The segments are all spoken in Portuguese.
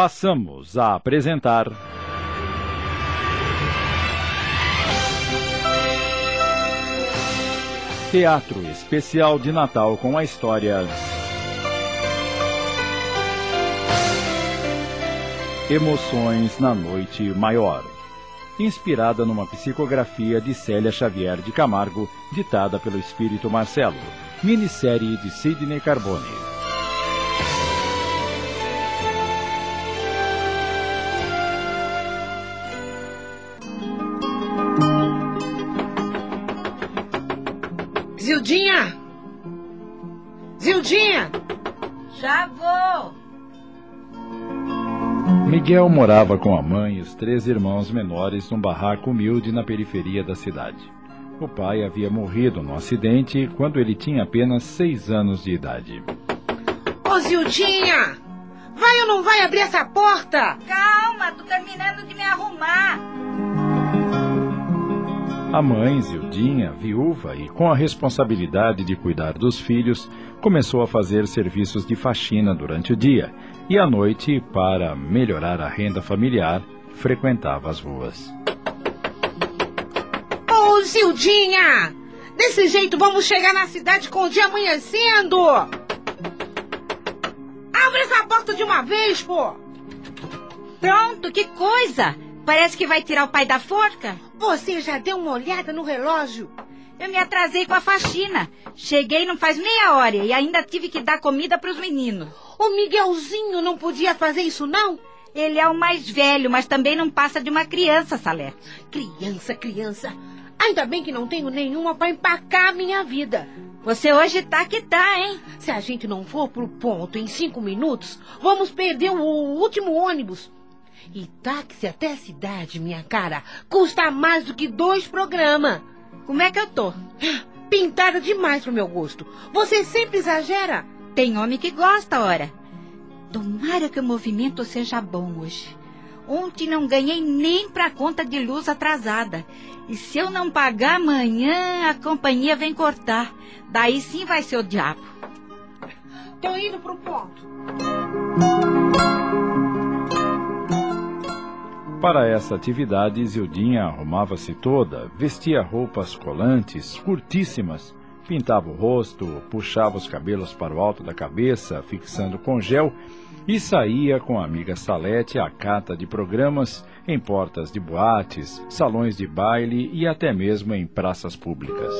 passamos a apresentar. Teatro Especial de Natal com a história. Emoções na Noite Maior. Inspirada numa psicografia de Célia Xavier de Camargo, ditada pelo espírito Marcelo. Minissérie de Sidney Carbone. Zildinha! Zildinha! Já vou! Miguel morava com a mãe e os três irmãos menores num barraco humilde na periferia da cidade. O pai havia morrido num acidente quando ele tinha apenas seis anos de idade. Ô, Zildinha! Vai ou não vai abrir essa porta? Calma, tô terminando de me arrumar. A mãe, Zildinha, viúva e com a responsabilidade de cuidar dos filhos, começou a fazer serviços de faxina durante o dia e à noite, para melhorar a renda familiar, frequentava as ruas. Ô, oh, Zildinha! Desse jeito vamos chegar na cidade com o dia amanhecendo! Abre essa porta de uma vez, pô! Pronto, que coisa! Parece que vai tirar o pai da forca. Você já deu uma olhada no relógio? Eu me atrasei com a faxina. Cheguei não faz meia hora e ainda tive que dar comida para os meninos. O Miguelzinho não podia fazer isso, não? Ele é o mais velho, mas também não passa de uma criança, Salé. Criança, criança. Ainda bem que não tenho nenhuma para empacar a minha vida. Você hoje tá que tá, hein? Se a gente não for pro ponto em cinco minutos, vamos perder o último ônibus. E táxi até a cidade, minha cara, custa mais do que dois programas. Como é que eu tô? Pintada demais pro meu gosto. Você sempre exagera. Tem homem que gosta, ora. Tomara que o movimento seja bom hoje. Ontem não ganhei nem pra conta de luz atrasada. E se eu não pagar amanhã, a companhia vem cortar. Daí sim vai ser o diabo. Tô indo pro ponto. Para essa atividade, Zildinha arrumava-se toda, vestia roupas colantes, curtíssimas, pintava o rosto, puxava os cabelos para o alto da cabeça, fixando com gel, e saía com a amiga Salete à cata de programas em portas de boates, salões de baile e até mesmo em praças públicas.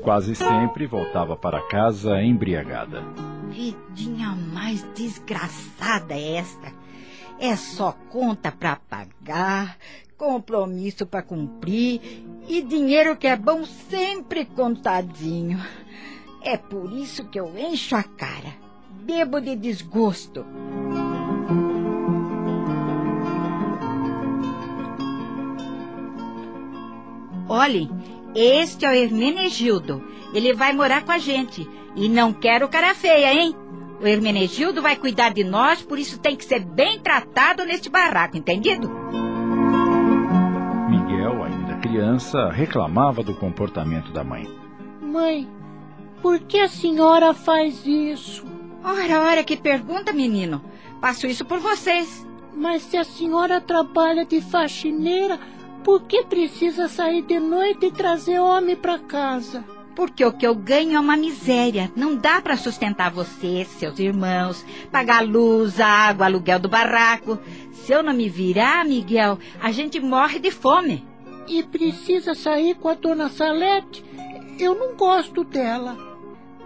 Quase sempre voltava para casa embriagada. Vidinha mais desgraçada é esta! É só conta para pagar, compromisso para cumprir e dinheiro que é bom sempre contadinho. É por isso que eu encho a cara, bebo de desgosto. Olhem, este é o Hermenegildo. Ele vai morar com a gente. E não quero cara feia, hein? O Hermenegildo vai cuidar de nós, por isso tem que ser bem tratado neste barraco, entendido? Miguel, ainda criança, reclamava do comportamento da mãe. Mãe, por que a senhora faz isso? Ora, ora, que pergunta, menino. Faço isso por vocês. Mas se a senhora trabalha de faxineira, por que precisa sair de noite e trazer homem para casa? Porque o que eu ganho é uma miséria. Não dá para sustentar você, seus irmãos, pagar a luz, a água, aluguel do barraco. Se eu não me virar, Miguel, a gente morre de fome. E precisa sair com a dona Salete? Eu não gosto dela.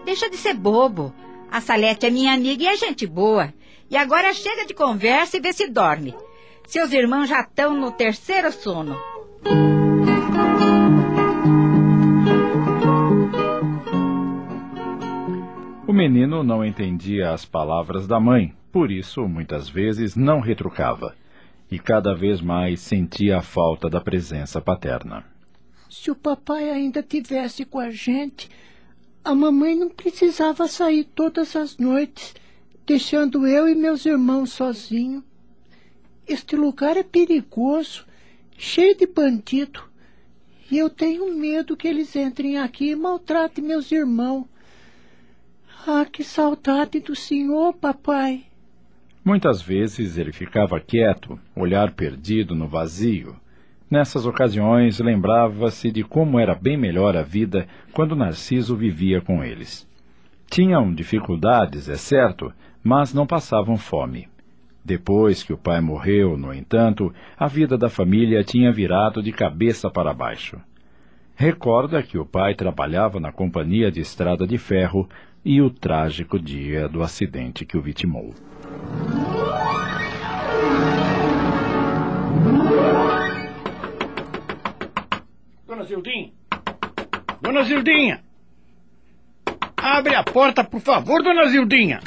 Deixa de ser bobo. A Salete é minha amiga e é gente boa. E agora chega de conversa e vê se dorme. Seus irmãos já estão no terceiro sono. Menino não entendia as palavras da mãe, por isso muitas vezes não retrucava, e cada vez mais sentia a falta da presença paterna. Se o papai ainda tivesse com a gente, a mamãe não precisava sair todas as noites, deixando eu e meus irmãos sozinhos. Este lugar é perigoso, cheio de bandido, e eu tenho medo que eles entrem aqui e maltratem meus irmãos. Ah, que saudade do senhor, papai. Muitas vezes ele ficava quieto, olhar perdido no vazio. Nessas ocasiões, lembrava-se de como era bem melhor a vida quando Narciso vivia com eles. Tinham dificuldades, é certo, mas não passavam fome. Depois que o pai morreu, no entanto, a vida da família tinha virado de cabeça para baixo. Recorda que o pai trabalhava na companhia de estrada de ferro e o trágico dia do acidente que o vitimou. Dona Zildinha! Dona Zildinha! Abre a porta, por favor, dona Zildinha!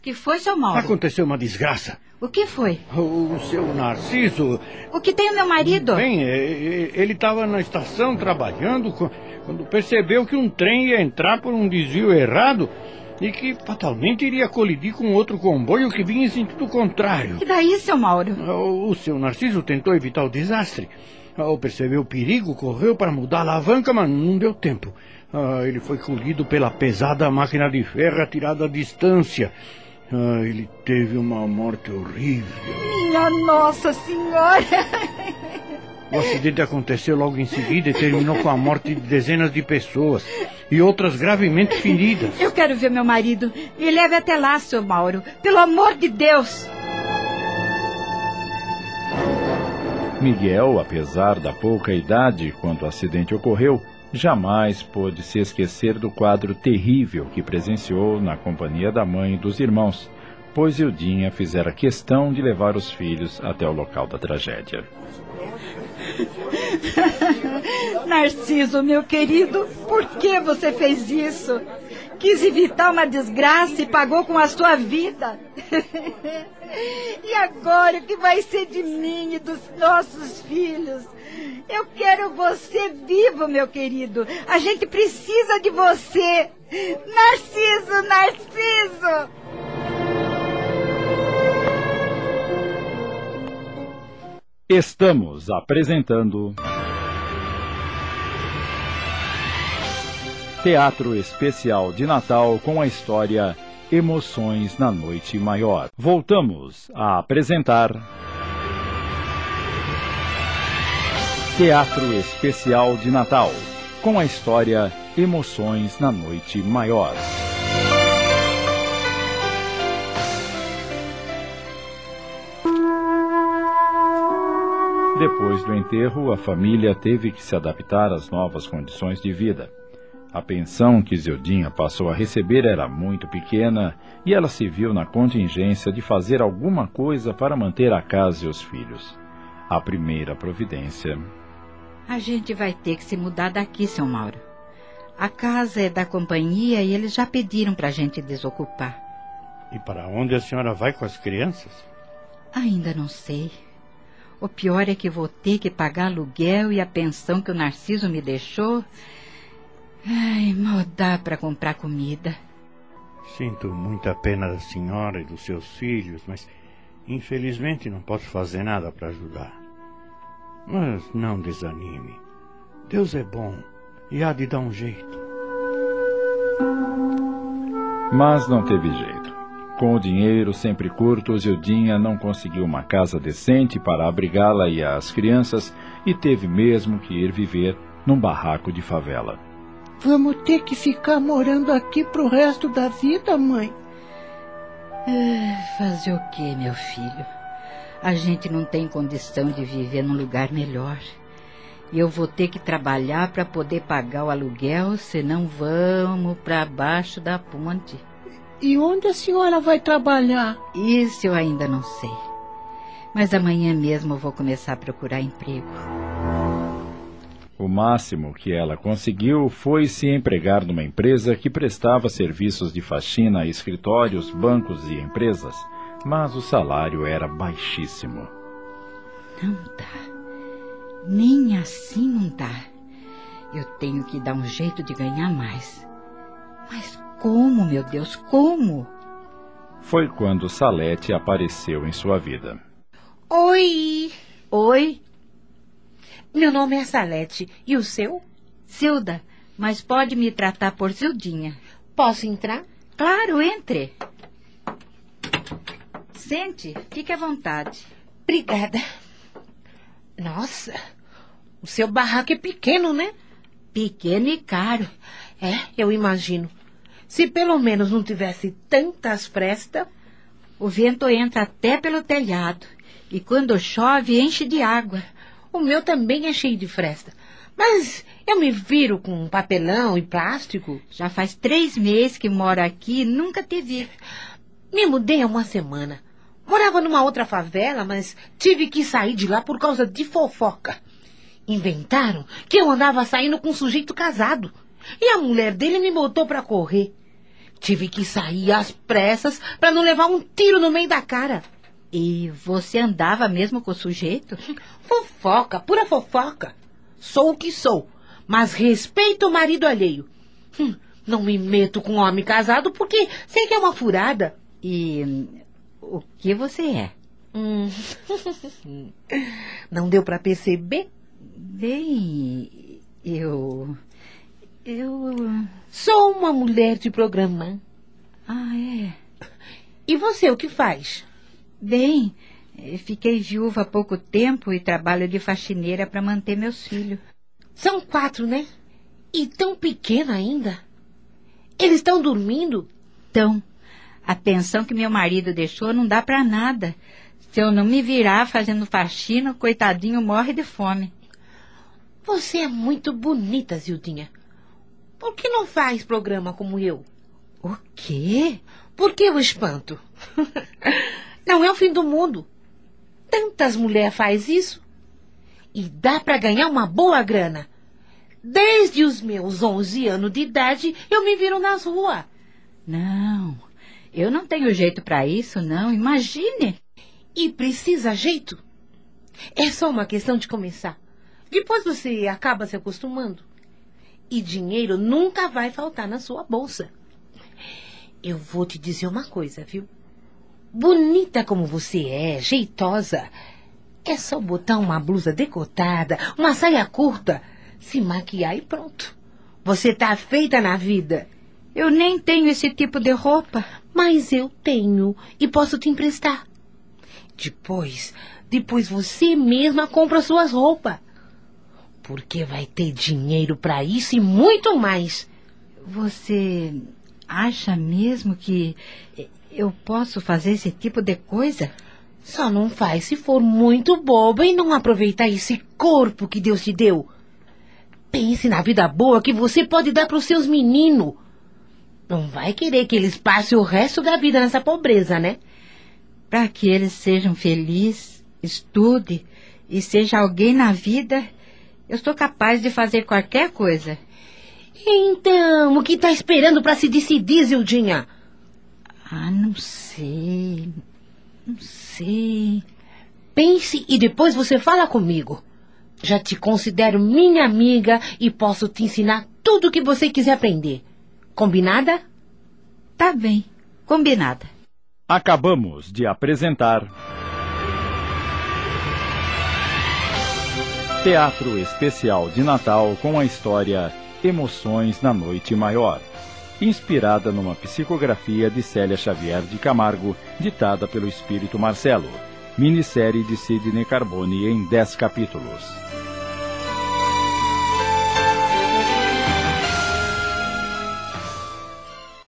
que foi, seu Mauro? Aconteceu uma desgraça. O que foi? O seu Narciso. O que tem o meu marido? Bem, ele estava na estação trabalhando quando percebeu que um trem ia entrar por um desvio errado e que fatalmente iria colidir com outro comboio que vinha em sentido contrário. E daí, seu Mauro? O seu Narciso tentou evitar o desastre. Ao perceber o perigo, correu para mudar a alavanca, mas não deu tempo. Ah, ele foi colhido pela pesada máquina de ferro atirada à distância. Ah, ele teve uma morte horrível. Minha Nossa Senhora! O acidente aconteceu logo em seguida e terminou com a morte de dezenas de pessoas e outras gravemente feridas. Eu quero ver meu marido. Me leve até lá, seu Mauro. Pelo amor de Deus! Miguel, apesar da pouca idade quando o acidente ocorreu, jamais pôde se esquecer do quadro terrível que presenciou na companhia da mãe e dos irmãos, pois Ildinha fizera questão de levar os filhos até o local da tragédia. Narciso, meu querido, por que você fez isso? Quis evitar uma desgraça e pagou com a sua vida. e agora o que vai ser de mim e dos nossos filhos? Eu quero você vivo, meu querido. A gente precisa de você. Narciso, Narciso! Estamos apresentando. Teatro Especial de Natal com a história Emoções na Noite Maior. Voltamos a apresentar. Teatro Especial de Natal com a história Emoções na Noite Maior. Depois do enterro, a família teve que se adaptar às novas condições de vida. A pensão que Zildinha passou a receber era muito pequena e ela se viu na contingência de fazer alguma coisa para manter a casa e os filhos. A primeira providência. A gente vai ter que se mudar daqui, seu Mauro. A casa é da companhia e eles já pediram para a gente desocupar. E para onde a senhora vai com as crianças? Ainda não sei. O pior é que vou ter que pagar aluguel e a pensão que o Narciso me deixou. Ai, mal dá para comprar comida. Sinto muita pena da senhora e dos seus filhos, mas infelizmente não posso fazer nada para ajudar. Mas não desanime. Deus é bom e há de dar um jeito. Mas não teve jeito. Com o dinheiro sempre curto, Zildinha não conseguiu uma casa decente para abrigá-la e as crianças e teve mesmo que ir viver num barraco de favela. Vamos ter que ficar morando aqui pro resto da vida, mãe? É, fazer o quê, meu filho? A gente não tem condição de viver num lugar melhor. E eu vou ter que trabalhar para poder pagar o aluguel, senão vamos para baixo da ponte. E onde a senhora vai trabalhar? Isso eu ainda não sei. Mas amanhã mesmo eu vou começar a procurar emprego. O máximo que ela conseguiu foi se empregar numa empresa que prestava serviços de faxina a escritórios, bancos e empresas, mas o salário era baixíssimo. Não dá. Nem assim não dá. Eu tenho que dar um jeito de ganhar mais. Mas como, meu Deus, como? Foi quando Salete apareceu em sua vida. Oi! Oi? Meu nome é Salete. E o seu? Silda, mas pode me tratar por Sildinha. Posso entrar? Claro, entre. Sente, fique à vontade. Obrigada. Nossa, o seu barraco é pequeno, né? Pequeno e caro. É, eu imagino. Se pelo menos não tivesse tantas frestas. O vento entra até pelo telhado. E quando chove, enche de água. O meu também é cheio de fresta. Mas eu me viro com papelão e plástico. Já faz três meses que moro aqui e nunca te vi. Me mudei há uma semana. Morava numa outra favela, mas tive que sair de lá por causa de fofoca. Inventaram que eu andava saindo com um sujeito casado. E a mulher dele me botou para correr. Tive que sair às pressas para não levar um tiro no meio da cara. E você andava mesmo com o sujeito? Fofoca, pura fofoca. Sou o que sou, mas respeito o marido alheio. Hum, não me meto com um homem casado porque sei que é uma furada. E o que você é? Hum. não deu para perceber? Bem, eu. Eu. Sou uma mulher de programa. Ah, é? E você o que faz? Bem, fiquei viúva há pouco tempo e trabalho de faxineira para manter meus filhos. São quatro, né? E tão pequena ainda. Eles estão dormindo? Estão. A pensão que meu marido deixou não dá para nada. Se eu não me virar fazendo faxina, o coitadinho morre de fome. Você é muito bonita, Zildinha. Por que não faz programa como eu? O quê? Por que o espanto? não é o fim do mundo. Tantas mulheres faz isso. E dá para ganhar uma boa grana. Desde os meus 11 anos de idade, eu me viro nas ruas. Não, eu não tenho jeito para isso, não. Imagine. E precisa jeito? É só uma questão de começar. Depois você acaba se acostumando. E dinheiro nunca vai faltar na sua bolsa. Eu vou te dizer uma coisa, viu? Bonita como você é, jeitosa. É só botar uma blusa decotada, uma saia curta, se maquiar e pronto. Você tá feita na vida. Eu nem tenho esse tipo de roupa. Mas eu tenho e posso te emprestar. Depois, depois você mesma compra suas roupas. Porque vai ter dinheiro para isso e muito mais. Você acha mesmo que eu posso fazer esse tipo de coisa? Só não faz se for muito boba e não aproveitar esse corpo que Deus te deu. Pense na vida boa que você pode dar para os seus meninos. Não vai querer que eles passem o resto da vida nessa pobreza, né? Para que eles sejam felizes, estude e seja alguém na vida, eu sou capaz de fazer qualquer coisa. Então, o que está esperando para se decidir, Zildinha? Ah, não sei. Não sei. Pense e depois você fala comigo. Já te considero minha amiga e posso te ensinar tudo o que você quiser aprender. Combinada? Tá bem, combinada. Acabamos de apresentar. Teatro Especial de Natal com a história Emoções na Noite Maior, inspirada numa psicografia de Célia Xavier de Camargo, ditada pelo Espírito Marcelo, minissérie de Sidney Carbone em 10 capítulos.